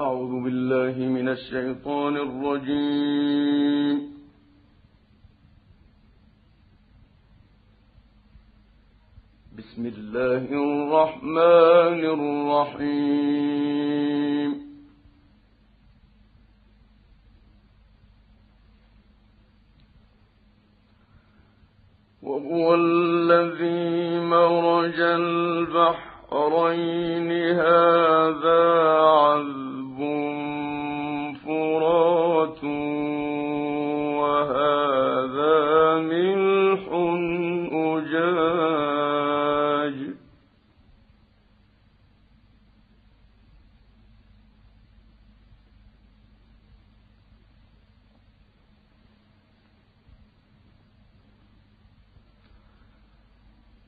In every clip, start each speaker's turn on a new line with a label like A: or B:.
A: أعوذ بالله من الشيطان الرجيم. بسم الله الرحمن الرحيم. وهو الذي مرج البحرين هذا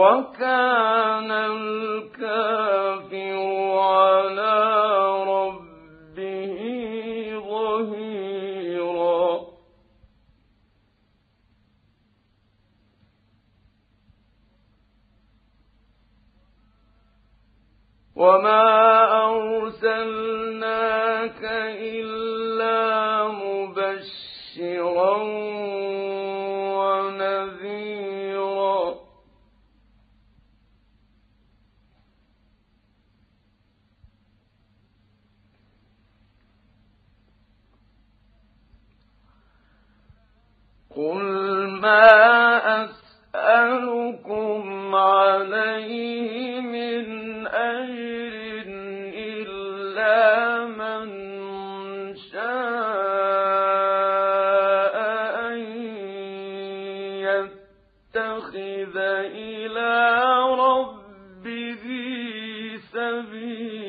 A: وكان الكافر على ربه ظهيرا. وما أرسلناك إلا قل ما أسألكم عليه من أجر إلا من شاء أن يتخذ إلى ربه سبيلا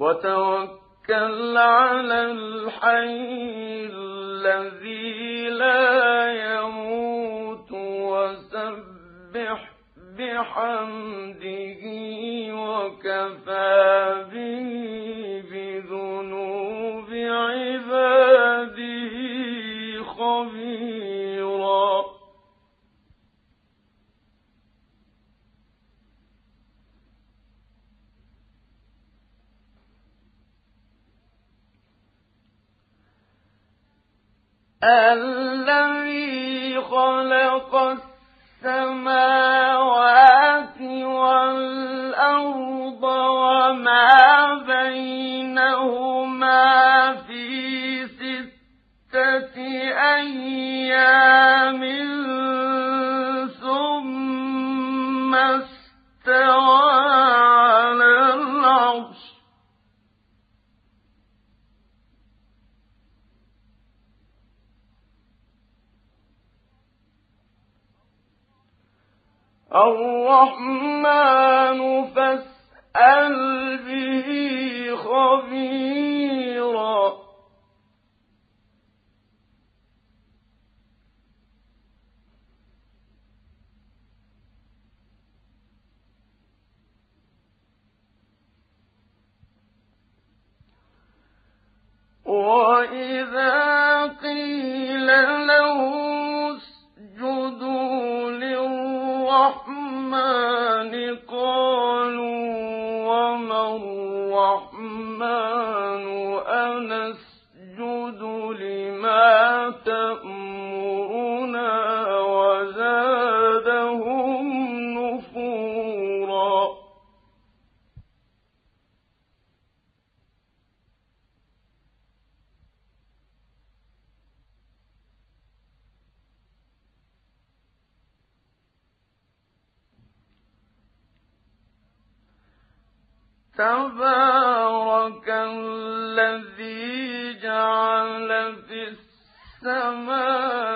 A: وتوكل على الحي الذي لا يموت وسبح بحمده وكفى به. الذي خلق السماوات والأرض وما بينهما في ستة أيام ثم استوى الرحمن فاسأل به خبيرا. وإذا أنسجد لما تأمرنا تبارك الذي جعل في السماء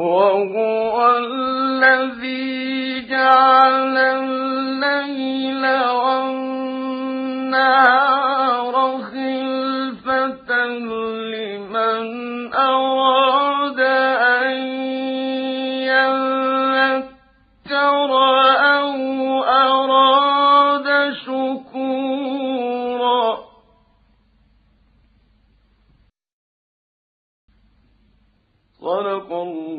A: وهو الذي جعل الليل خلفة لمن أراد أن يذكر أو أراد شكورا. صدق الله